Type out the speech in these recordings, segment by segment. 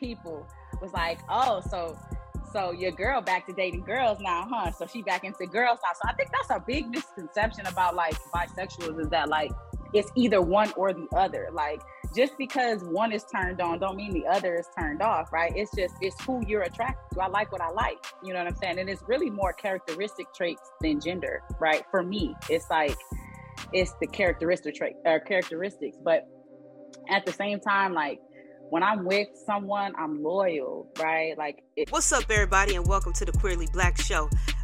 people was like, oh, so so your girl back to dating girls now, huh? So she back into girls now. So I think that's a big misconception about like bisexuals is that like it's either one or the other. Like just because one is turned on don't mean the other is turned off, right? It's just it's who you're attracted to. I like what I like. You know what I'm saying? And it's really more characteristic traits than gender, right? For me, it's like it's the characteristic trait or characteristics. But at the same time, like when I'm with someone, I'm loyal, right? Like, it- what's up, everybody, and welcome to the Queerly Blax Show.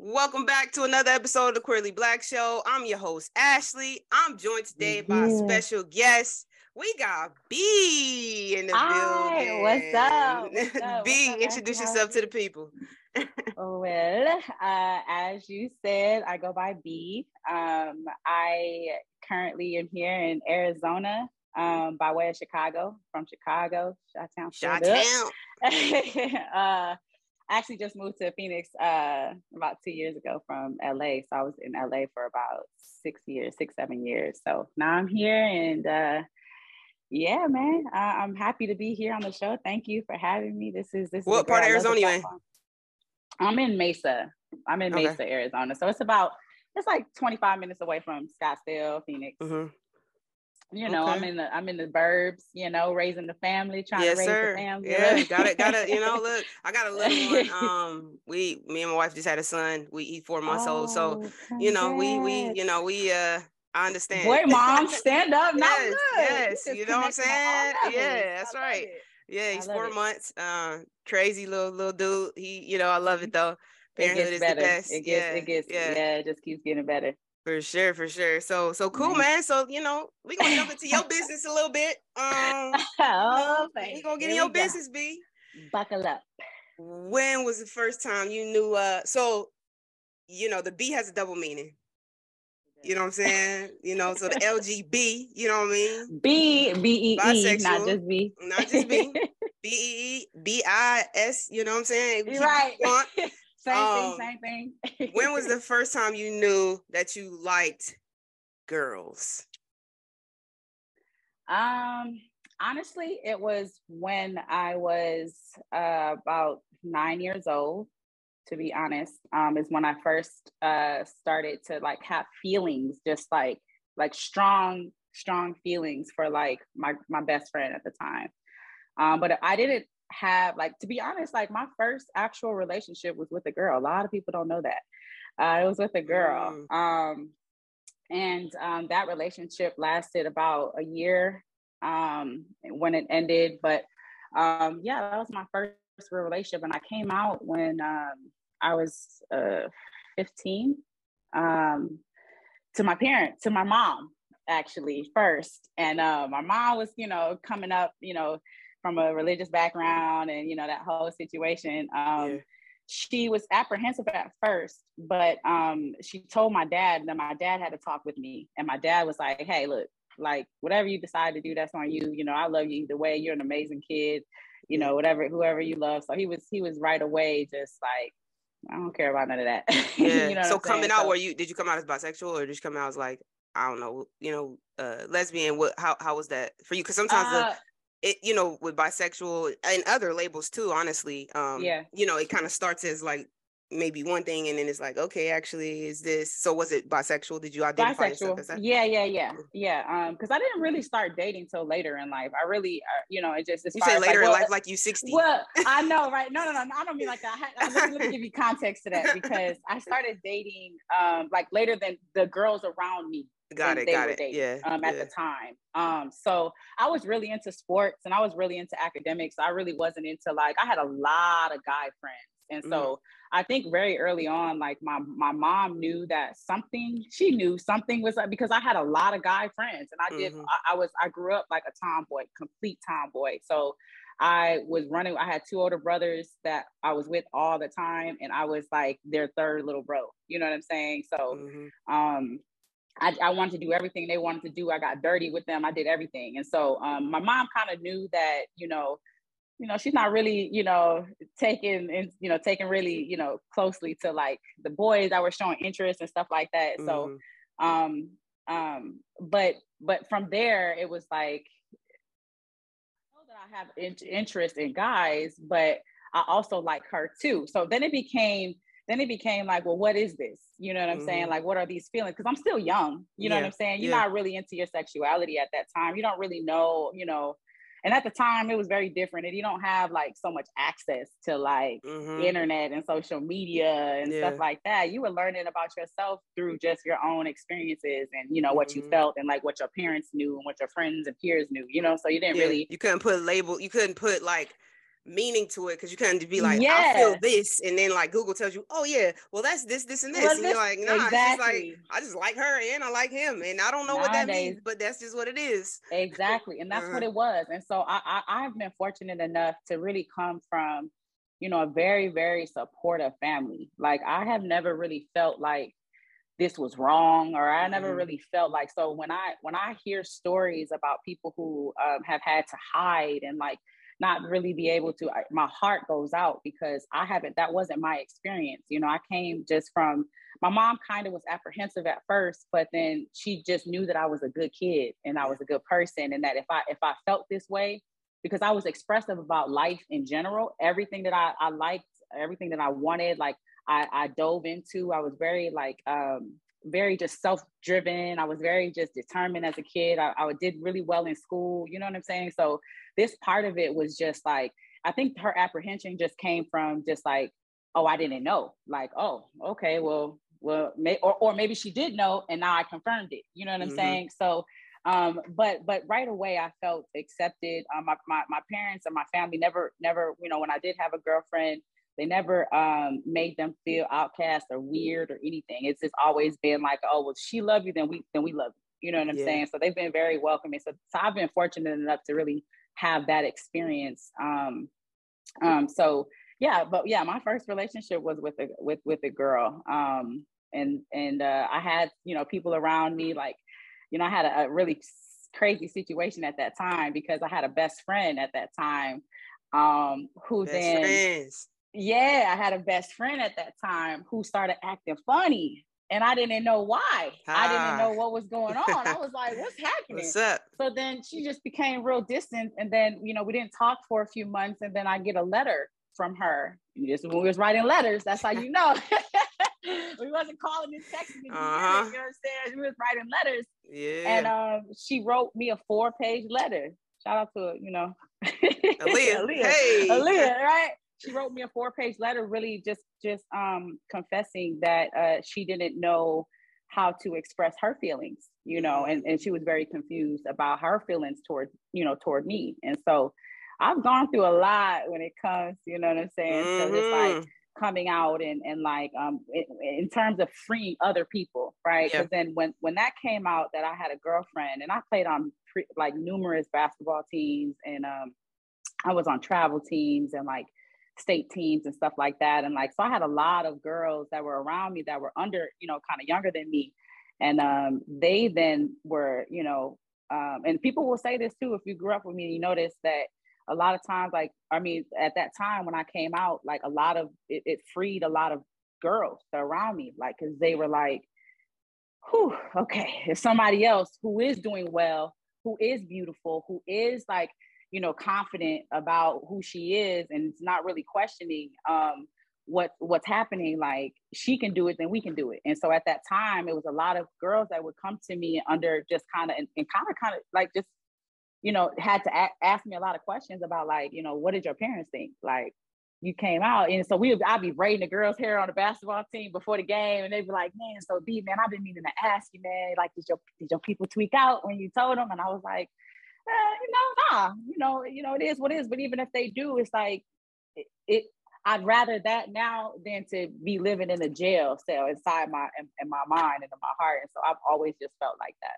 Welcome back to another episode of the Queerly Blax Show. I'm your host, Ashley. I'm joined today by a special guest. We got Bee in the Hi, building. What's up? What's up? Bee, what's up, introduce yourself to the people. well, uh, as you said, I go by Bee. Um, I currently am here in Arizona um, by way of Chicago, from Chicago, Chi-Town. Chi-Town. uh, I actually just moved to Phoenix uh, about two years ago from LA. So I was in LA for about six years, six, seven years. So now I'm here and uh, yeah, man, uh, I'm happy to be here on the show. Thank you for having me. This is this. What part of Arizona you in? I'm in Mesa. I'm in Mesa. Arizona. So it's about it's like 25 minutes away from Scottsdale, Phoenix. Mm-hmm. You know, okay. I'm in the I'm in the burbs, you know, raising the family, trying yes, to raise sir. the family. Yeah, got it, got it. You know, look, I got a little one. Um, we, me and my wife just had a son. We eat four months oh, old, so congrats. you know, we we you know we uh I understand. Boy, mom, stand up. yes, yes. You know what I'm saying? Yeah, that's right. It. Yeah, he's four it. months. Uh, crazy little little dude. He, you know, I love it though. Parenthood is better. the best. It gets, yeah, it gets, yeah. yeah, it just keeps getting better. For sure, for sure. So so cool, man. So you know, we gonna jump into your business a little bit. Um oh, we gonna get in your business, B. Buckle up. When was the first time you knew uh so you know the B has a double meaning. You know what I'm saying? You know, so the LGB, you know what I mean? B B E E, not just B. Not just B. B E E B I S, you know what I'm saying? Right. Same um, thing, same thing. when was the first time you knew that you liked girls? Um, honestly, it was when I was uh, about nine years old. To be honest, um, is when I first uh, started to like have feelings, just like like strong, strong feelings for like my my best friend at the time. Um, but I didn't have like to be honest like my first actual relationship was with a girl. A lot of people don't know that. Uh, it was with a girl. Mm. um, and um, that relationship lasted about a year um, when it ended. But um, yeah that was my first relationship. And i came out when um, i was uh, 15 um, to my parents to my mom actually first. And uh, my mom was you know coming up you know from a religious background and you know that whole situation um, yeah. she was apprehensive at first but um, she told my dad that my dad had to talk with me. And my dad was like hey look like whatever you decide to do that's on you. You know i love you either way you're an amazing kid you know whatever whoever you love. So he was he was right away just like i don't care about none of that. Yeah. You know so coming out so, were you did you come out as bisexual or did you come out as like i don't know you know uh lesbian? What how, how was that for you? Because sometimes uh, the it you know with bisexual and other labels too honestly um yeah. you know it kind of starts as like maybe one thing and then it's like okay actually is this so was it bisexual? Did you identify bisexual. yourself yeah yeah yeah yeah um because i didn't really start dating till later in life. I really uh, you know it just you say later like, in life like you 60 well i know right? No no no i don't mean like that. I had, let, me, let me give you context to that because i started dating um like later than the girls around me got it, they got were it. dating, yeah, um, at yeah. the time. Um, so I was really into sports and I was really into academics. I really wasn't into like I had a lot of guy friends. And Mm-hmm. so I think very early on, like my my mom knew that something, she knew something was like because I had a lot of guy friends and I did Mhm. I, I was I grew up like a tomboy, complete tomboy. So I was running, I had two older brothers that I was with all the time, and I was like their third little bro. You know what I'm saying? So Mhm. um I, I wanted to do everything they wanted to do. I got dirty with them. I did everything. And so um, my mom kind of knew that, you know, you know, she's not really, you know, taking and you know, taking really, you know, closely to like the boys that were showing interest and stuff like that. So Mhm. um um but but from there it was like I know that I have in- interest in guys, but I also like her too. So then it became then it became like, well, what is this? You know what I'm saying? Mhm. Like, what are these feelings? Because I'm still young. You know what I'm saying? You're yeah. not really into your sexuality at that time. You don't really know, you know. And at the time, it was very different, and you don't have like so much access to like Mhm. internet and social media and Yeah. stuff like that. You were learning about yourself through just your own experiences and you know what you Mhm. felt and like what your parents knew and what your friends and peers knew. You know, so you didn't really you couldn't put label, you couldn't put like meaning to it because you couldn't be like, I feel this, and then like Google tells you, oh yeah, well that's this, this, and this, Well, and you're like, nah, just like. I just like her and I like him, and I don't know what that means, but that's just what it is. exactly and that's what Uh-huh. it was and so I, I i've been fortunate enough to really come from you know a very very supportive family like i have never really felt like this was wrong or i never Mhm. really felt like so when i when i hear stories about people who um, have had to hide and like not really be able to I, my heart goes out because i haven't that wasn't my experience you know i came just from my mom kind of was apprehensive at first but then she just knew that i was a good kid and i was a good person and that if i if i felt this way because i was expressive about life in general everything that i, I liked everything that i wanted like I, I dove into i was very like um very just self-driven. I was very just determined as a kid. I, I did really well in school you know what i'm saying? So this part of it was just like i think her apprehension just came from just like oh i didn't know. Like oh okay well well may, or, or maybe she did know and now i confirmed it. You know what i'm Mhm. saying? So um but but right away i felt accepted. Um my, my my parents and my family never never you know when i did have a girlfriend they never um made them feel outcast or weird or anything it's just always been like oh well she love you then we then we love you you know what i'm Yeah. saying so they've been very welcoming so, so i've been fortunate enough to really have that experience um um so yeah but yeah my first relationship was with a with with a girl um and and uh i had you know people around me like you know i had a, a really crazy situation at that time because i had a best friend at that time um who Best then friends. Yeah, I had a best friend at that time who started acting funny. And I didn't know why. I Ah. didn't know what was going on. I was like, what's happening? What's up? So then she just became real distant. And then, you know, we didn't talk for a few months. And then I get a letter from her. Just when we was writing letters, that's how you know. we wasn't calling and texting. Uh-huh. You know what I'm saying? We was writing letters. Yeah. And um, she wrote me a four page letter. Shout out to, you know, Aaliyah. Aaliyah. Hey. Aaliyah, right? She wrote me a four page letter, really just just um confessing that uh she didn't know how to express her feelings, you know, and, and she was very confused about her feelings toward, you know, toward me. And so I've gone through a lot when it comes, you know what I'm saying? So it's like coming out and and like um in, in terms of freeing other people right Yeah. because then when when that came out that i had a girlfriend and i played on pre, like numerous basketball teams and um i was on travel teams and like state teams and stuff like that and like so i had a lot of girls that were around me that were under you know kind of younger than me and um they then were you know um and people will say this too if you grew up with me you notice that a lot of times like i mean at that time when i came out like a lot of it, it freed a lot of girls around me like because they were like whew, okay if somebody else who is doing well who is beautiful who is like you know confident about who she is and it's not really questioning um what what's happening like she can do it then we can do it and so at that time it was a lot of girls that would come to me under just kind of and, and kind of kind of like just you know had to a- ask me a lot of questions about like you know what did your parents think like you came out. And so we I'd be braiding the girls' hair on the basketball team before the game, and they'd be like, Man, so Bee, man, I've been meaning to ask you, man, like, did your did your people tweak out when you told them? And I was like, eh, you know, nah, you know, you know, it is what it is. But even if they do, it's like it, it I'd rather that now than to be living in a jail cell inside my in, in my mind and in my heart. And so I've always just felt like that.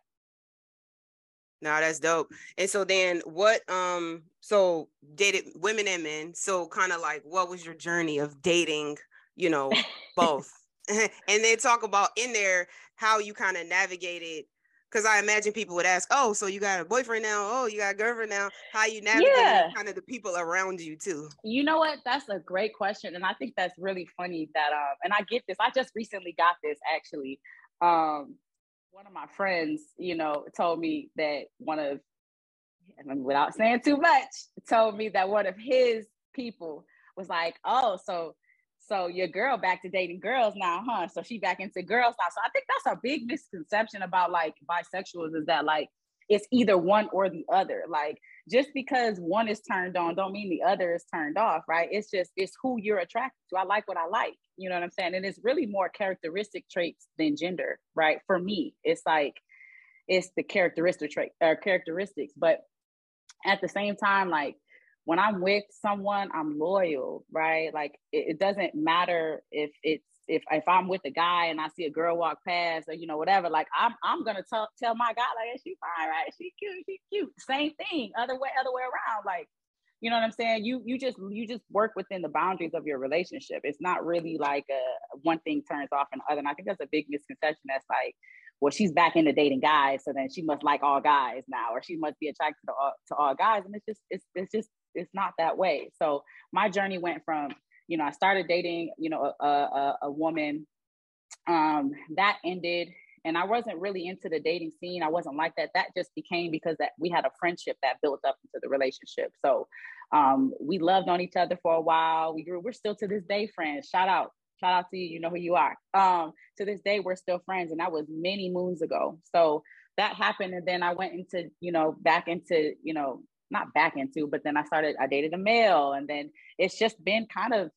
No, that's dope. And so then what um so dated women and men. So kind of like what was your journey of dating, you know, both? and then talk about in there how you kind of navigated because I imagine people would ask, "Oh, so you got a boyfriend now? Oh, you got a girlfriend now? How you navigate yeah. kind of the people around you too?" You know what? That's a great question, and I think that's really funny that um, and I get this. I just recently got this actually. Um, one of my friends, you know, told me that one of, without saying too much, told me that one of his people was like, oh, so so your girl back to dating girls now, huh? So she back into girls now. So I think that's a big misconception about like bisexuals is that like it's either one or the other. Like just because one is turned on don't mean the other is turned off, right? It's just it's who you're attracted to. I like what I like. You know what I'm saying? And it's really more characteristic traits than gender, right? For me, it's like it's the characteristic trait or characteristics. But at the same time, like when I'm with someone, I'm loyal, right? Like it, it doesn't matter if it's if if I'm with a guy and I see a girl walk past or you know whatever, like I'm I'm gonna tell tell my guy like she fine, right? She cute, she cute. Same thing, other way other way around. Like you know what I'm saying? You you just you just work within the boundaries of your relationship. It's not really like a one thing turns off and other. And I think that's a big misconception. That's like, well, she's back into dating guys, so then she must like all guys now, or she must be attracted to all, to all guys. And it's just it's it's just it's not that way. So my journey went from you know, I started dating, you know, a, a, a woman um, that ended and I wasn't really into the dating scene. I wasn't like that. That just became because that we had a friendship that built up into the relationship. So um, we loved on each other for a while. We grew. We're still to this day friends. Shout out, shout out to you. You know who you are. Um, to this day, we're still friends, and that was many moons ago. So that happened, and then I went into you know back into you know not back into, but then I started. I dated a male, and then it's just been kind of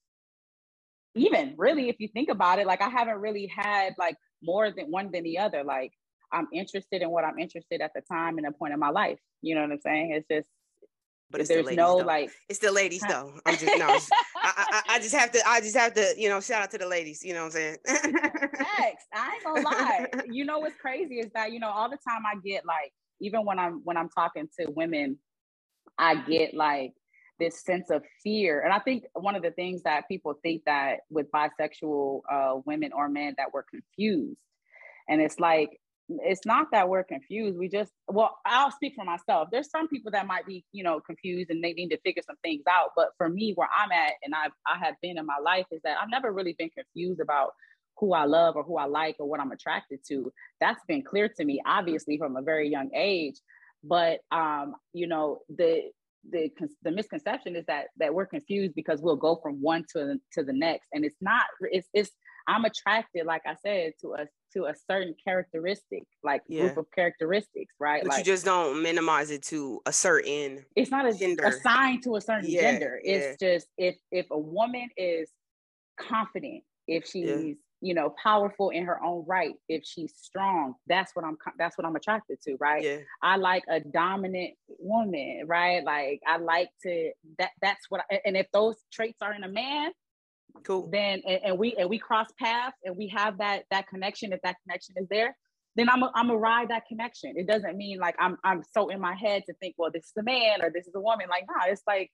even really if you think about it like i haven't really had like more than one than the other like i'm interested in what i'm interested at the time and the point of my life you know what i'm saying? It's just but it's there's no though. like it's the ladies though. I'm just no I, I, I, just have to i just have to you know shout out to the ladies you know what i'm saying? Next, i ain't gonna lie. You know what's crazy is that you know all the time i get like even when i'm when i'm talking to women i get like this sense of fear. And I think one of the things that people think that with bisexual uh, women or men that we're confused. And it's like, it's not that we're confused. We just, well, I'll speak for myself. There's some people that might be, you know, confused and they need to figure some things out. But for me, where I'm at and I've, I have been in my life is that I've never really been confused about who I love or who I like or what I'm attracted to. That's been clear to me, obviously, from a very young age. But um, you know, the the the misconception is that that we're confused because we'll go from one to the, to the next and it's not it's it's i'm attracted like i said to a to a certain characteristic like yeah. group of characteristics right but like, you just don't minimize it to a certain it's not a, gender. assigned to a certain yeah, gender it's yeah. just if if a woman is confident if she's you know powerful in her own right if she's strong. That's what i'm that's what i'm attracted to right? Yeah. i like a dominant woman right? Like i like to that that's what I, and if those traits are in a man cool. then and, and, we and we cross paths and we have that that connection if that connection is there then i'm a, i'm a ride that connection. It doesn't mean like i'm i'm so in my head to think well this is a man or this is a woman. Like nah it's like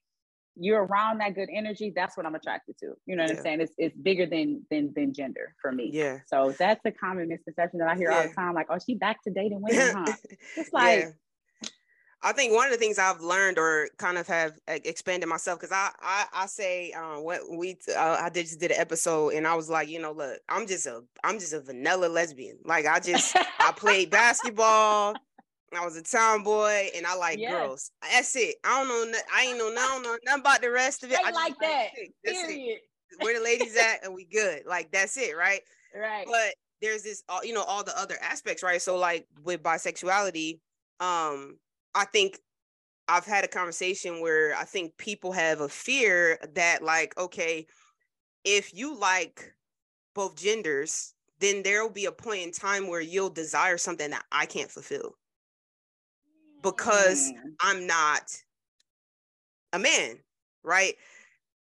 you're around that good energy, that's what I'm attracted to. You know what yeah. I'm saying? It's it's bigger than than than gender for me. Yeah. So that's a common misconception that I hear yeah. all the time. Like, oh, she back to dating women, huh? It's like yeah. I think one of the things I've learned or kind of have expanded myself because I, I I say um what we uh, I did just did an episode and I was like you know look I'm just a I'm just a vanilla lesbian like I just I played basketball I was a tomboy and I like yes. girls. That's it. I don't know. I ain't know. I don't know nothing about the rest of it. I like that. That's Period. It. Where the ladies at, and we good. Like that's it, right? Right. But there's this, you know, all the other aspects, right? So like with bisexuality, um, I think I've had a conversation where I think people have a fear that like, okay, if you like both genders, then there will be a point in time where you'll desire something that I can't fulfill because mm. I'm not a man, right?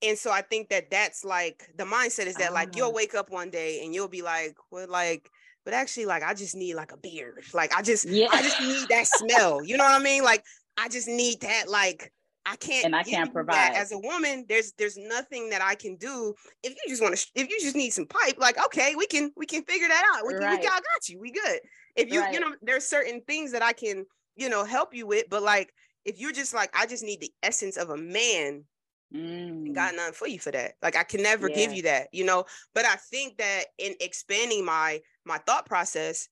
And so I think that that's like the mindset is that like you'll ah. wake up one day and you'll be like, well, like, but actually, like, I just need like a beard. Like, I just, yeah. I just need that smell. You know what I mean? Like, I just need that, like, I can't and I can't provide as a woman. There's there's nothing that I can do. If you just want to, if you just need some pipe, like okay, we can we can figure that out. We, can, right. we got, got you. We good. If you right. you know, there's certain things that I can you know help you with, but like if you're just like I just need the essence of a man. Mm. Got nothing for you for that. Like I can never yeah. give you that, you know. But I think that in expanding my my thought process,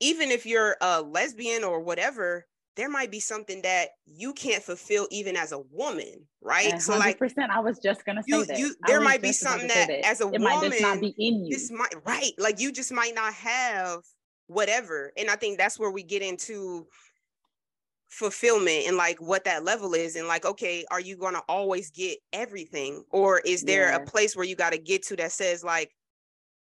even if you're a lesbian or whatever, there might be something that you can't fulfill even as a woman, right? 100%, so like percent. I was just gonna say you, that. You, there might be something that, that, as a it woman might just not be in you. This might right, like you just might not have whatever. And I think that's where we get into fulfillment and like what that level is and like okay are you going to always get everything or is there a place where you got to get to that says like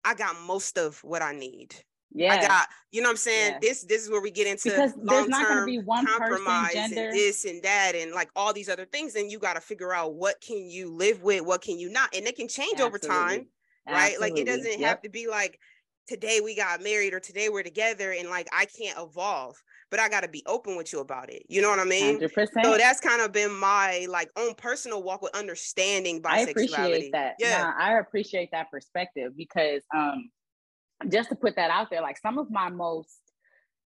i got most of what i need yeah. I got, you know what I'm saying? Yeah. This this is where we get into because there's not gonna be one compromise person, and this and that and like all these other things. And you got to figure out what can you live with, what can you not, and it can change Absolutely. over time, right? Absolutely. Like it doesn't yep. have to be like today we got married or today we're together and like I can't evolve, but I got to be open with you about it. You know what I mean? 100%. So that's kind of been my like own personal walk with understanding bisexuality. I appreciate that. Yeah, I appreciate that perspective because um just to put that out there, like some of my most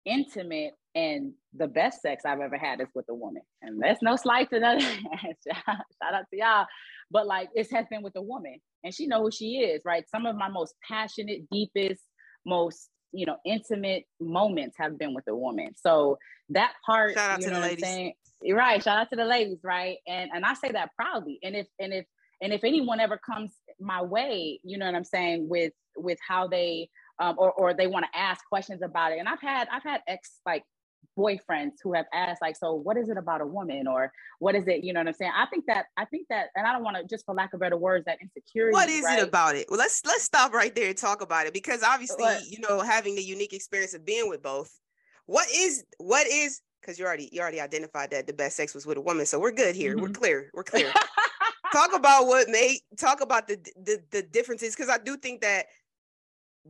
intimate and the best sex I've ever had is with a woman. And that's no slight to that. Shout out to y'all. But like it has been with a woman and she know who she is, right? Some of my most passionate, deepest, most, you know, intimate moments have been with a woman. So that part, Shout out you to know the ladies. Saying, right. Shout out to the ladies, right? And and I say that proudly. And if and if and if anyone ever comes my way, you know what I'm saying, with with how they um, or or they want to ask questions about it. And I've had I've had ex like boyfriends who have asked like so what is it about a woman or what is it you know what i'm saying i think that i think that and i don't want to just for lack of better words that insecurity what is right? it about it well let's let's stop right there and talk about it because obviously what? you know having the unique experience of being with both what is what is because you already you already identified that the best sex was with a woman so we're good here mm-hmm. we're clear we're clear talk about what made talk about the the, the differences because i do think that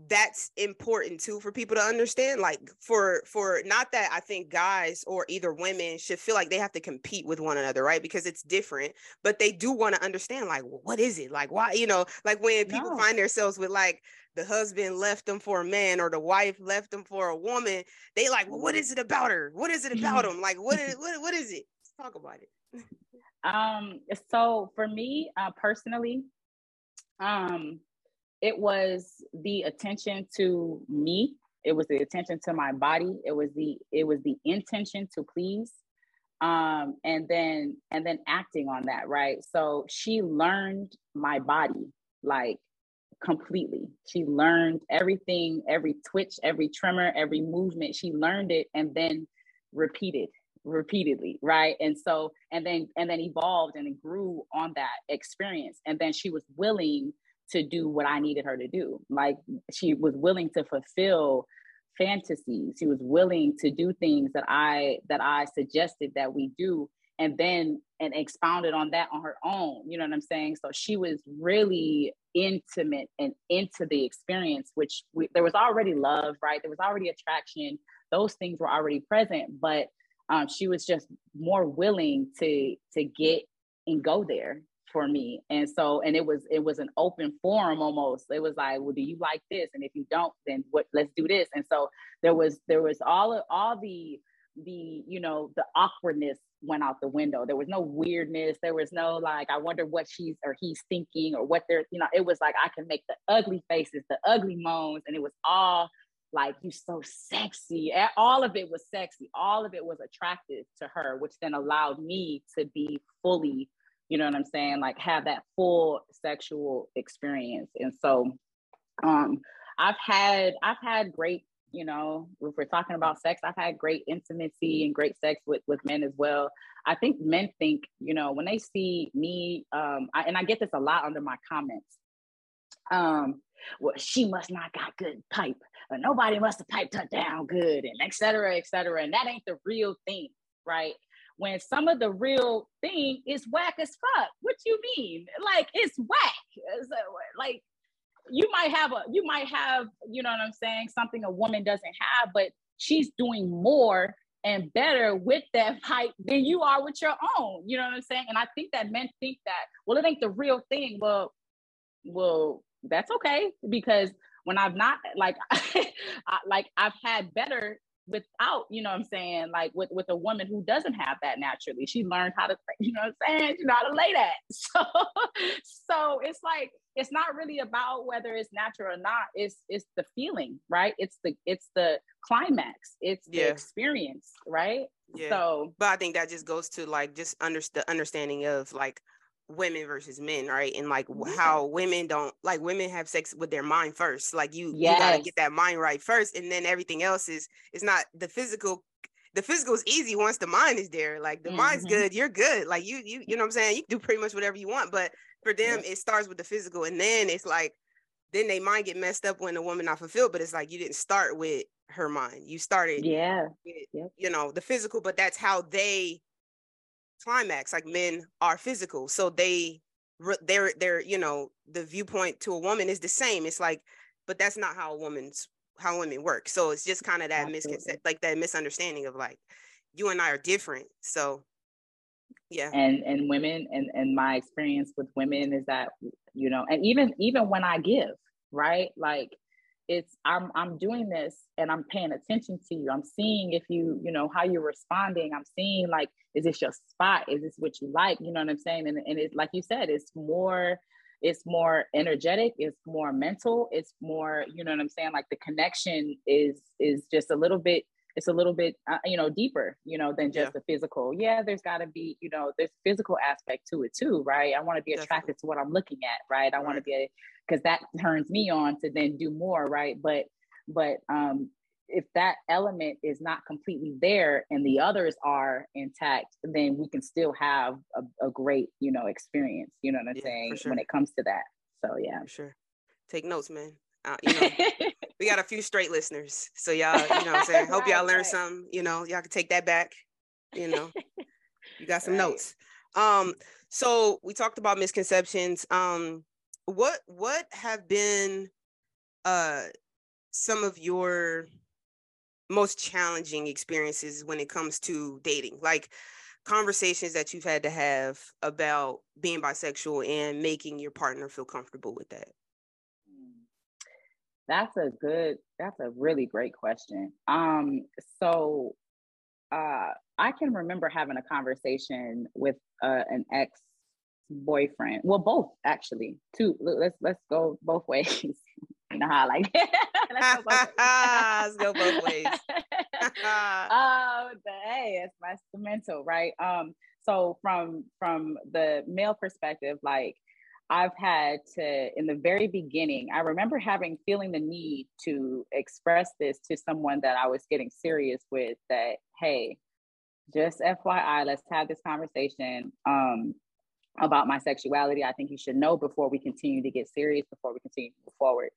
that's important too for people to understand like for for not that i think guys or either women should feel like they have to compete with one another right because it's different but they do want to understand like well, what is it? Like why you know like when people no. find themselves with like the husband left them for a man or the wife left them for a woman they like well what is it about her? What is it about him? Like what is what, what is it? Let's talk about it. Um so for me uh personally um it was the attention to me. It was the attention to my body. It was the it was the intention to please um and then and then acting on that right? So she learned my body like completely. She learned everything every twitch every tremor every movement. She learned it and then repeated repeatedly right? And so and then and then evolved and grew on that experience. And then she was willing to do what I needed her to do. Like she was willing to fulfill fantasies. She was willing to do things that I that I suggested that we do and then and expounded on that on her own. You know what I'm saying? So she was really intimate and into the experience which we, there was already love, right? There was already attraction. Those things were already present, but um, she was just more willing to to get and go there for me. And so and it was it was an open forum almost. It was like well do you like this? And if you don't then what let's do this. And so there was there was all of all the the you know the awkwardness went out the window. There was no weirdness. There was no like i wonder what she's or he's thinking or what they're you know it was like i can make the ugly faces the ugly moans. And it was all like you so sexy. All of it was sexy. All of it was attractive to her which then allowed me to be fully you know what I'm saying? Like have that full sexual experience. And so um I've had I've had great you know, if we're talking about sex, I've had great intimacy and great sex with with men as well. I think men think, you know, when they see me, um, I, and I get this a lot under my comments. Um, well, she must not got good pipe, or nobody must have piped her down good, and et cetera, et cetera. And that ain't the real thing, right? When some of the real thing is whack as fuck. What you mean? Like it's whack. Uh, like you might have a you might have you know what i'm saying something a woman doesn't have but she's doing more and better with that height than you are with your own you know what i'm saying and i think that men think that well it ain't the real thing well well that's okay because when i've not like I, like i've had better without, you know what I'm saying, like with, with a woman who doesn't have that naturally. She learned how to, you know what I'm saying? She know how to lay that. So so it's like it's not really about whether it's natural or not. It's it's the feeling, right? It's the it's the climax, it's yeah. the experience, right? Yeah. So but I think that just goes to like just under the understanding of like women versus men, right? And like yeah. how women don't like women have sex with their mind first. Like you, yes. you gotta get that mind right first, and then everything else is is not the physical. The physical is easy once the mind is there. Like the mm-hmm. mind's good, you're good. Like you, you, you know what I'm saying. You can do pretty much whatever you want. But for them, yeah. it starts with the physical, and then it's like then they mind get messed up when the woman not fulfilled. But it's like you didn't start with her mind. You started, yeah, with, yep. you know, the physical. But that's how they climax like men are physical. So they they're they're you know the viewpoint to a woman is the same. It's like but that's not how a woman's how women work so it's just kind of that misconception like that misunderstanding of like you and i are different. So yeah. And and women and and my experience with women is that you know and even even when i give right? Like it's i'm i'm doing this and i'm paying attention to you. I'm seeing if you you know how you're responding. I'm seeing like is this your spot? Is this what you like? You know what i'm saying? And, and it's like you said it's more it's more energetic it's more mental it's more you know what i'm saying? Like the connection is is just a little bit it's a little bit uh, you know deeper you know than just yeah. the physical yeah there's got to be you know there's physical aspect to it too right i want to be attracted Definitely. to what i'm looking at right i right. want to be because that turns me on to then do more right but but um if that element is not completely there and the others are intact then we can still have a, a great you know experience you know what i'm yeah, saying sure. when it comes to that so yeah for sure take notes man uh, you know, we got a few straight listeners. So y'all, you know I'm saying? Hope y'all learned right. something, you know, y'all can take that back. You know, you got some right. notes. Um, so we talked about misconceptions. Um, what what have been uh some of your most challenging experiences when it comes to dating? Like conversations that you've had to have about being bisexual and making your partner feel comfortable with that? That's a good, that's a really great question. Um, so uh, I can remember having a conversation with uh, an ex boyfriend. Well, both actually. Two. Let's let's go both ways. you know how I like it. let's, go both let's go both ways. oh, the, hey, it's my mental, right? Um, so from from the male perspective, like I've had to, in the very beginning, I remember having feeling the need to express this to someone that I was getting serious with that, hey, just FYI, let's have this conversation um, about my sexuality. I think you should know before we continue to get serious, before we continue to move forward.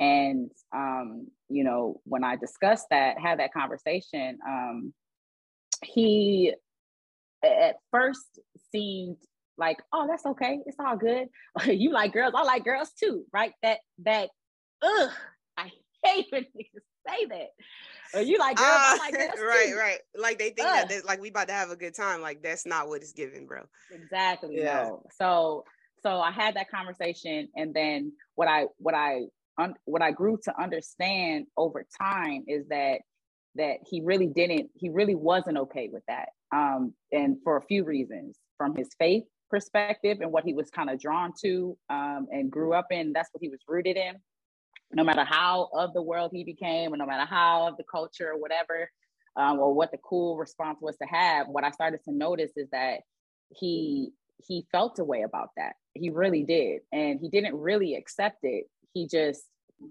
And, um, you know, when I discussed that, had that conversation, um, he at first seemed like, oh, that's okay. It's all good. you like girls, I like girls too, right? That that ugh, I hate when niggas say that. Or you like girls, uh, I like girls right, too. right. Like they think ugh. that like we about to have a good time. Like that's not what it's giving, bro. Exactly. Yeah. No. So so I had that conversation, and then what I what I un, what I grew to understand over time is that that he really didn't he really wasn't okay with that um and for a few reasons from his faith perspective and what he was kind of drawn to um, and grew up in. That's what he was rooted in. No matter how of the world he became, or no matter how of the culture or whatever, um, or what the cool response was to have, what I started to notice is that he he felt a way about that. He really did, and he didn't really accept it. He just,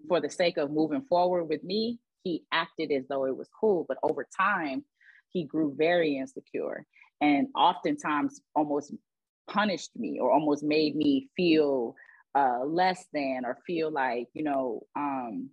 for the sake of moving forward with me, he acted as though it was cool, but over time, he grew very insecure and oftentimes almost punished me or almost made me feel uh, less than or feel like you know um,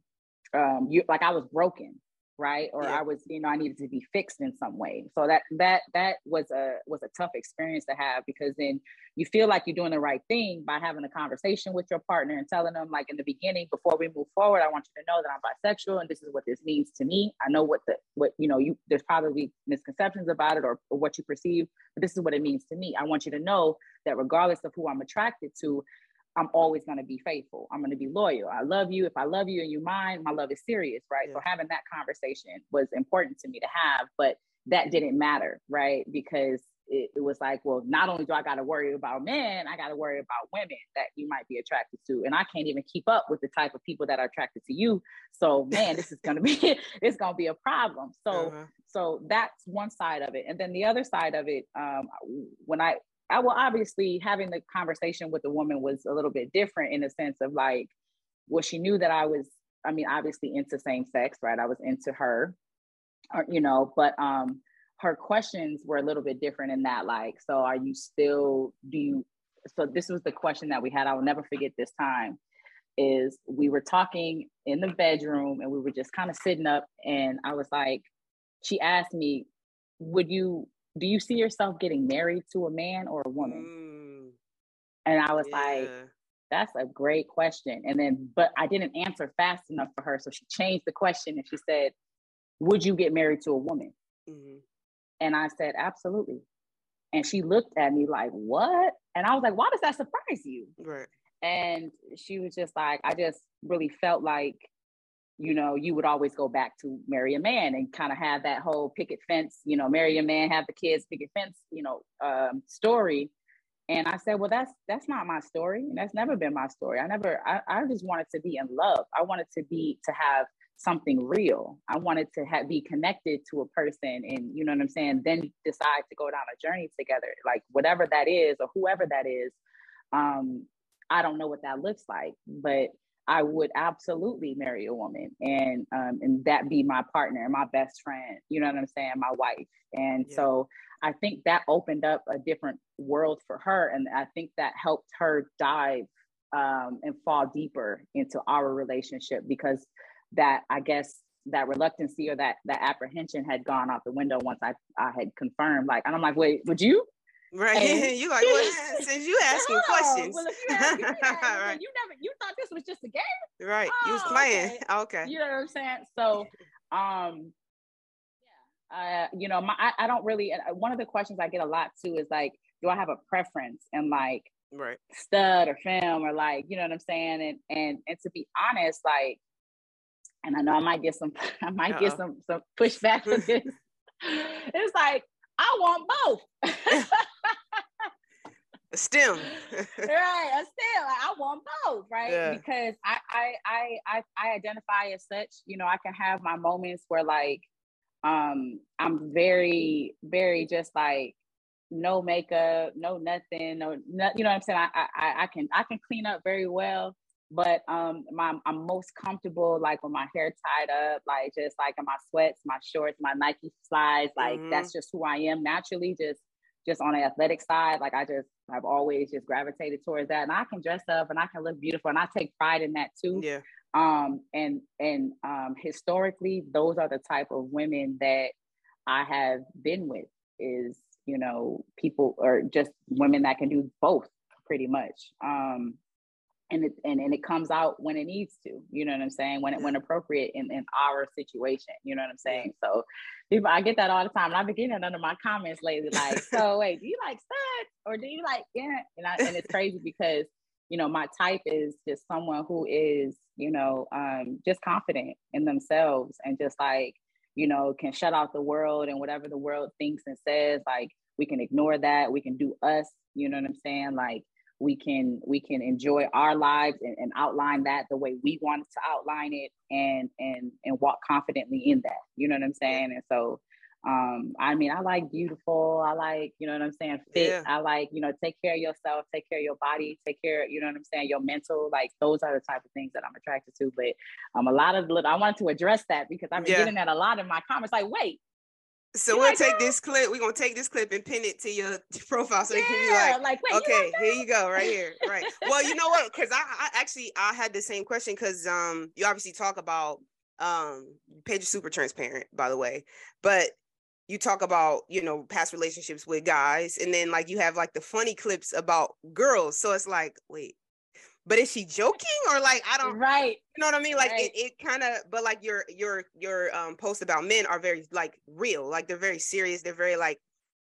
um, you like I was broken right? Or yeah. i was you know i needed to be fixed in some way. So that that that was a was a tough experience to have because then you feel like you're doing the right thing by having a conversation with your partner and telling them like in the beginning before we move forward i want you to know that i'm bisexual and this is what this means to me. I know what the what you know you there's probably misconceptions about it or, or what you perceive but this is what it means to me. I want you to know that regardless of who i'm attracted to I'm always going to be faithful. I'm going to be loyal. I love you. If I love you and you mine, my love is serious, right? Yeah. So having that conversation was important to me to have, but that didn't matter, right? Because it, it was like, well, not only do I got to worry about men, I got to worry about women that you might be attracted to, and I can't even keep up with the type of people that are attracted to you. So, man, this is going to be it's going to be a problem. So, uh-huh. so that's one side of it, and then the other side of it, um, when I I well, obviously having the conversation with the woman was a little bit different in the sense of like, well, she knew that I was, I mean, obviously into same sex, right? I was into her, or, you know, but um, her questions were a little bit different in that, like, so are you still, do you, so this was the question that we had. I will never forget this time is we were talking in the bedroom and we were just kind of sitting up and I was like, she asked me, would you do you see yourself getting married to a man or a woman? Mm. And I was yeah. like, that's a great question. And then, but I didn't answer fast enough for her. So she changed the question and she said, Would you get married to a woman? Mm-hmm. And I said, Absolutely. And she looked at me like, What? And I was like, Why does that surprise you? Right. And she was just like, I just really felt like you know, you would always go back to marry a man and kind of have that whole picket fence, you know, marry a man, have the kids, picket fence, you know, um, story. And I said, well, that's that's not my story, and that's never been my story. I never, I, I just wanted to be in love. I wanted to be to have something real. I wanted to have be connected to a person, and you know what I'm saying. Then decide to go down a journey together, like whatever that is or whoever that is. Um, I don't know what that looks like, but I would absolutely marry a woman and um, and that be my partner, my best friend, you know what I'm saying, my wife. And yeah. so I think that opened up a different world for her. And I think that helped her dive um, and fall deeper into our relationship because that I guess that reluctancy or that that apprehension had gone out the window once I I had confirmed like and I'm like wait would you Right. And you like, well, since you asking questions. Well, if you, right. you never you thought this was just a game. Right. Oh, you was oh, playing. Okay. okay. You know what I'm saying? So um yeah. Uh, you know, my I, I don't really uh, one of the questions I get a lot too is like, do I have a preference in like right stud or femme or like, you know what I'm saying? And and and to be honest, like, and I know I might get some I might Uh-oh. get some some pushback for this. it's like I want both. a stem. right, a stem. I want both, right? Yeah. Because I, I I I I identify as such. You know, I can have my moments where like um I'm very, very just like no makeup, no nothing, no, no you know what I'm saying? I, I I can I can clean up very well but um my, i'm most comfortable like with my hair tied up like just like in my sweats my shorts my nike slides like mm-hmm. that's just who i am naturally just just on the athletic side like i just i've always just gravitated towards that and i can dress up and i can look beautiful and i take pride in that too yeah um and and um historically those are the type of women that i have been with is you know people or just women that can do both pretty much um and it and, and it comes out when it needs to you know what i'm saying? When it when appropriate in, in our situation you know what i'm saying? So people i get that all the time and i've been getting it under my comments lately like so wait do you like studs or do you like yeah? And, I, and it's crazy because you know my type is just someone who is you know um, just confident in themselves and just like you know can shut out the world and whatever the world thinks and says like we can ignore that we can do us you know what i'm saying? Like we can we can enjoy our lives and, and, outline that the way we want to outline it and and and walk confidently in that you know what i'm saying and so Um, I mean, I like beautiful. I like, you know what I'm saying, fit. Yeah. I like, you know, take care of yourself, take care of your body, take care, you know what I'm saying, your mental. Like those are the type of things that I'm attracted to. But um, a lot of I wanted to address that because I've been yeah. getting that a lot in my comments. Like, wait, so you we'll like take that? this clip. We're gonna take this clip and pin it to your profile so yeah, you can be like, like okay, here you go, right here, right. well, you know what? Because I, I actually I had the same question because um you obviously talk about um page is super transparent by the way, but you talk about you know past relationships with guys and then like you have like the funny clips about girls so it's like wait but is she joking? Or like I don't right. you know what I mean? Like right. it, it kind of but like your your your um posts about men are very like real. Like they're very serious. They're very like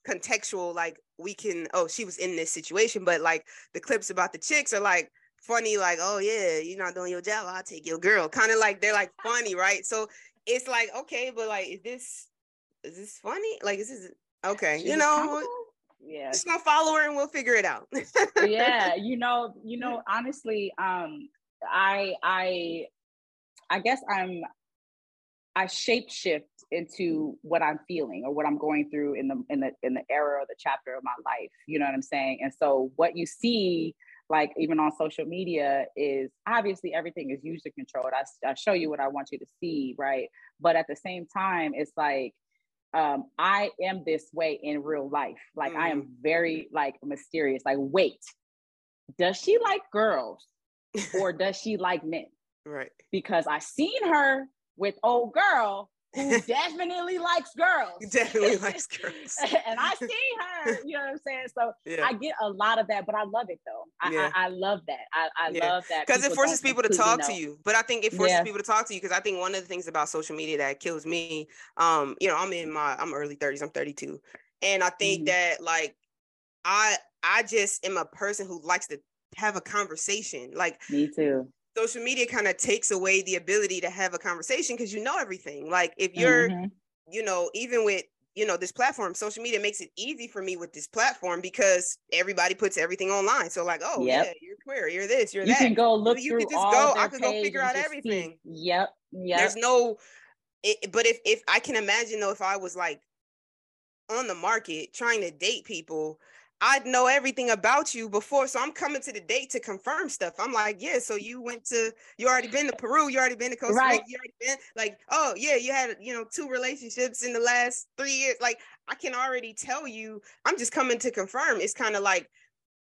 contextual. Like we can oh she was in this situation but like the clips about the chicks are like funny. Like oh yeah you're not doing your job. I'll take your girl. Kind of like they're like funny right? So it's like okay but like is this is this funny? Like is this okay you know yeah. Just gonna follow her and we'll figure it out. Yeah you know you know honestly um i i i guess i'm i shape shift into what i'm feeling or what i'm going through in the in the in the era or the chapter of my life you know what i'm saying? And so what you see like even on social media is obviously everything is user controlled. I, I show you what i want you to see right? But at the same time it's like um, I am this way in real life. Like mm. I am mm. very like mysterious. Like, wait, does she like girls or does she like men? Right. Because I seen her with old girl who definitely likes girls. Definitely likes girls. and I see her, you know what I'm saying? So yeah. I get a lot of that, but I love it though. I, yeah. I, I love that. I, I yeah. love that. Because it forces people to talk know. to you. But I think it forces people to talk to you because I think one of the things about social media that kills me, um, you know, I'm in my I'm early 30s, I'm 32. And I think mm-hmm. that like I I just am a person who likes to have a conversation. Like me too social media kind of takes away the ability to have a conversation because you know everything. Like if you're, mm-hmm. you know, even with you know this platform social media makes it easy for me with this platform because everybody puts everything online so like oh yep. yeah you're queer you're this you're you that You can go look you can just go i could go figure out everything see. yep yep there's no it, but if if i can imagine though if i was like on the market trying to date people I know everything about you before. So I'm coming to the date to confirm stuff. I'm like, yeah, so you went to, you already been to Peru, you already been to Costa Rica, right. you already been like, oh yeah, you had, you know, two relationships in the last three years. Like I can already tell you, I'm just coming to confirm. It's kind of like,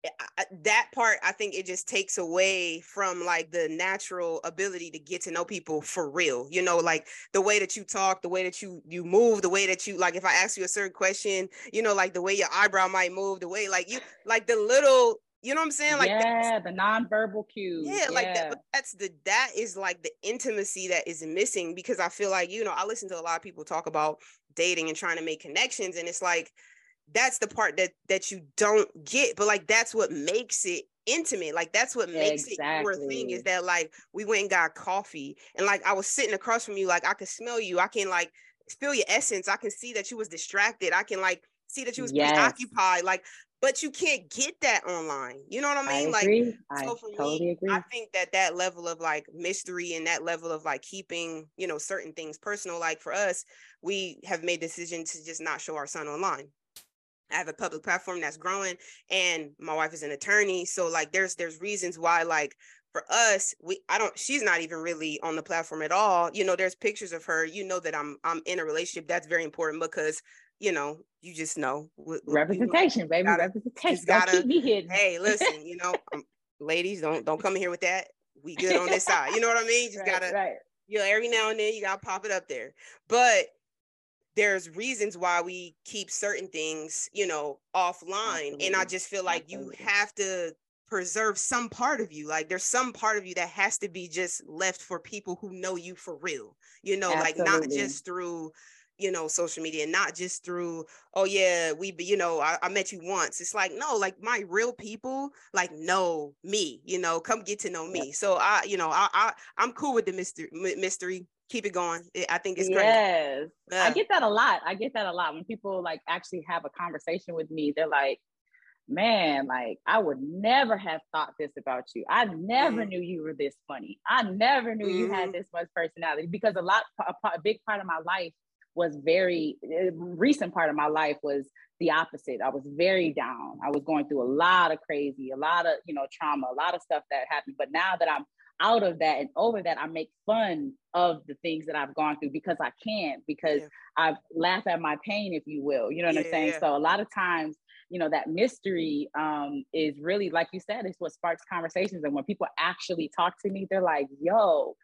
Eh, that part i think it just takes away from like the natural ability to get to know people for real you know like the way that you talk the way that you you move the way that you like if i ask you a certain question you know like the way your eyebrow might move the way like you like the little you know what I'm saying? Like yeah, the nonverbal cues. Yeah, yeah, like that. That's the that is like the intimacy that is missing because I feel like you know I listen to a lot of people talk about dating and trying to make connections, and it's like that's the part that that you don't get but like that's what makes it intimate. Like that's what makes exactly. it your thing is that like we went and got coffee and like i was sitting across from you like i could smell you. I can like feel your essence. I can see that you was distracted. I can like see that you was yes. preoccupied like but you can't get that online. You know what i mean? I like I so for totally me agree. i think that that level of like mystery and that level of like keeping you know certain things personal like for us we have made decision to just not show our son online I have a public platform that's growing and my wife is an attorney. So like there's there's reasons why like for us, we I don't she's not even really on the platform at all. You know, there's pictures of her. You know that I'm I'm in a relationship. That's very important because you know, you just know representation, baby. Gotta, representation. Gotta, keep me hidden. Hey, listen, you know, um, ladies, don't don't come in here with that. We good on this side. You know what I mean? Just right, gotta, right. you know, every now and then you gotta pop it up there. But there's reasons why we keep certain things, you know, offline. Absolutely. And I just feel like Absolutely. you have to preserve some part of you. Like there's some part of you that has to be just left for people who know you for real, you know, Absolutely. like not just through you know social media not just through oh yeah we you know I, I, met you once it's like no like my real people like know me you know come get to know me so i you know i, I i'm cool with the mystery mystery keep it going. I think it's great. Yes. Yeah. I get that a lot. I get that a lot when people like actually have a conversation with me. They're like, man, like I would never have thought this about you. I never mm-hmm. knew you were this funny. I never knew mm-hmm. you had mm-hmm. this much personality because a lot, a, a big part of my life was very eh, recent part of my life was the opposite. I was very down. I was going through a lot of crazy, a lot of, you know, trauma, a lot of stuff that happened. But now that I'm out of that and over that, I make fun of the things that I've gone through because I can't. because yeah. I laugh at my pain, if you will. You know what yeah, I'm saying? Yeah. So a lot of times, you know, that mystery um, is really, like you said, it's what sparks conversations. And when people actually talk to me, they're like, yo,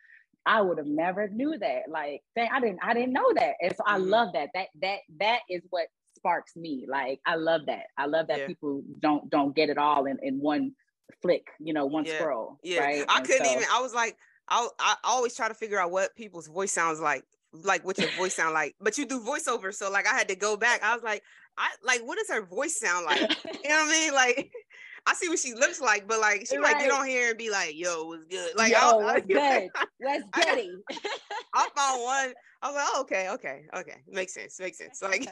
I would have never knew that. Like, dang, I didn't, I didn't know that. And so I mm-hmm. love that. That that that is what sparks me. Like, I love that. I love that people don't don't get it all in, in one flick, you know, one yeah. scroll. Yeah. Right? I and couldn't so, even, I was like, I, I always try to figure out what people's voice sounds like, like what your voice sound like. But you do voiceover, so like I had to go back. I was like, I like, what does her voice sound like? you know what I mean? Like, I see what she looks like, but like she right. might get on here and be like, "Yo, what's good?" Like, Yo, I'll, what's good? Let's get it. I found one. I was like, oh, "Okay, okay, okay, makes sense, makes sense." Like,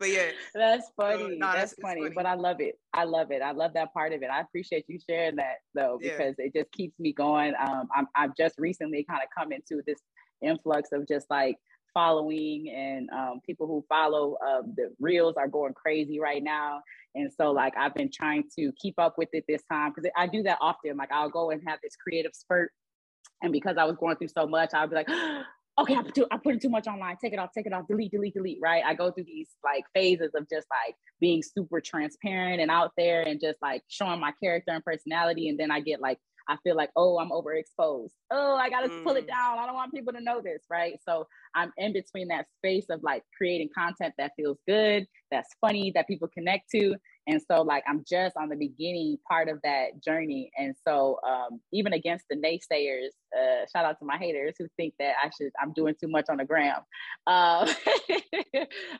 but yeah, that's funny. no, that's, that's funny. funny. But I love it. I love it. I love that part of it. I appreciate you sharing that though, because yeah. it just keeps me going. Um, I'm I've just recently kind of come into this influx of just like following and um, people who follow uh, the reels are going crazy right now and so like i've been trying to keep up with it this time because i do that often like i'll go and have this creative spurt and because i was going through so much i'll be like okay, I put, I put too much online. Take it off, take it off, delete, delete, delete, right? I go through these like phases of just like being super transparent and out there and just like showing my character and personality. And then I get like, I feel like, oh, I'm overexposed. Oh, I got to mm. pull it mm. down. I don't want people to know this, right? So I'm in between that space of like creating content that feels good, that's funny, that people connect to, and so, like, I'm just on the beginning part of that journey. And so, um, even against the naysayers, uh, shout out to my haters who think that I should, I'm doing too much on the gram. Uh,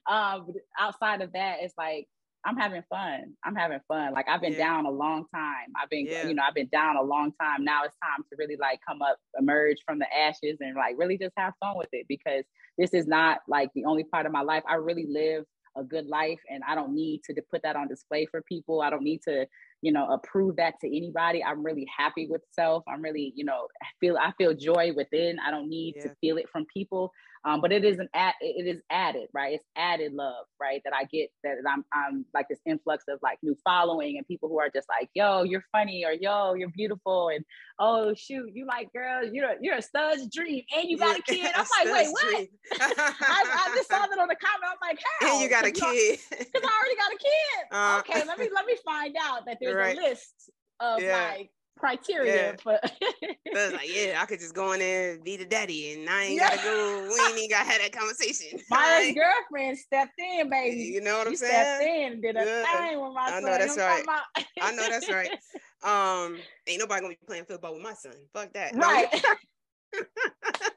um, outside of that, it's like, I'm having fun. I'm having fun. Like I've been yeah. down a long time. I've been, yeah. you know, I've been down a long time. Now it's time to really like come up, emerge from the ashes and like really just have fun with it because this is not like the only part of my life. I really live a good life and I don't need to put that on display for people. I don't need to, you know, approve that to anybody. I'm really happy with self. I'm really, you know, I feel I feel joy within. I don't need yeah. to feel it from people. Um, but it is an ad, it is added, right? It's added love, right? That I get that I'm I'm like this influx of like new following and people who are just like, yo, you're funny or yo, you're beautiful and oh shoot, you like girls, you're you're a stud's dream and you got a kid. I'm like, wait, what? I, I, just saw that on the comment. I'm like, how? And you got a kid. Because I already got a kid. Uh, okay, let me let me find out that there's right. a list of yeah. like criteria. Yeah. But like, yeah, I could just go in there and be the daddy, and I ain't yeah. gotta go. We ain't even gotta have that conversation. My ex girlfriend stepped in, baby. You know what I'm she saying? Stepped in, did a yeah. thing with my I son. know that's right. I know that's right. Um, ain't nobody gonna be playing football with my son. Fuck that. Right. No.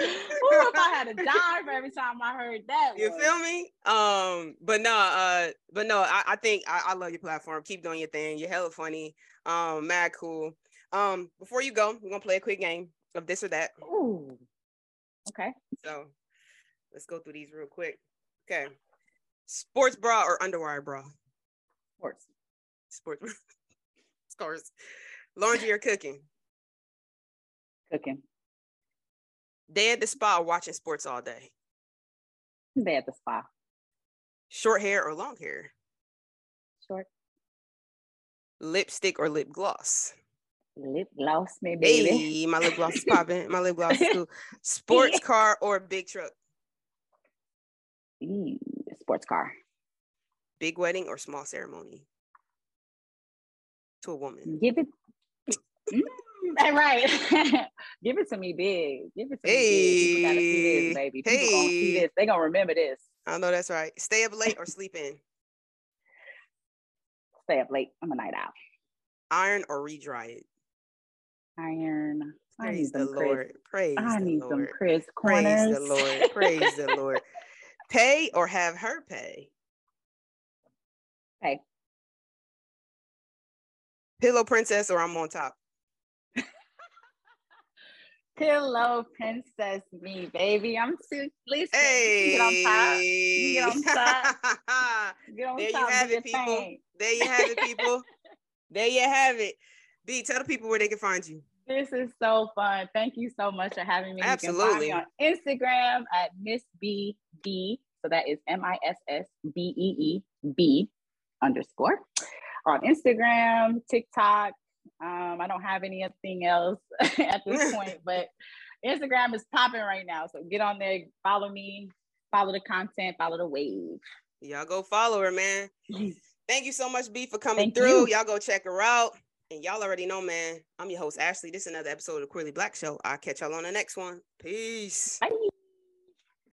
Ooh, if I had a dime for every time I heard that. You feel me? Um, but no, uh, but no, I, I think I, I, love your platform. Keep doing your thing. You're hella funny. Um, mad cool. Um, before you go, we're gonna play a quick game of this or that. Ooh. Okay. So let's go through these real quick. Okay. Sports bra or underwire bra? Sports. Sports. bra. Scores. Laundry or cooking? Cooking. Day at the spa watching sports all day? Day at the spa. Short hair or long hair? Short. Lipstick or lip gloss? Lip gloss, maybe. Hey, my lip gloss is popping. My lip gloss is cool. Sports car or big truck? Sports car. Big wedding or small ceremony? To a woman. Give it. Mm, Right. Give it to me big. Give it to hey. me big. People gotta see this, baby. People hey. gonna see this. They gonna remember this. I know that's right. Stay up late or sleep in. Stay up late. I'm a night owl. Iron or redry it. Iron. Praise the Lord. Praise I need Lord. some Chris corners. Praise the Lord. Praise the Lord. Pay or have her pay. Pay. Pillow princess or I'm on top. Pillow princess me, baby. I'm too listen. Hey. Get on top. Get on top. Get on there top. you have it, people. Thing. There you have it, people. there you have it. Bee, tell the people where they can find you. This is so fun. Thank you so much for having me. Absolutely. You can find me on Instagram at Miss B D. So that is M I S S B E E B underscore on Instagram, TikTok. Um, I don't have anything else at this point, but Instagram is popping right now. So get on there, follow me, follow the content, follow the wave. Y'all go follow her, man. Thank you so much, Bee, for coming Thank through. you. Y'all go check her out. And y'all already know, man. I'm your host, Ashley. This is another episode of the Queerly Blax Show. I'll catch y'all on the next one. Peace. Bye.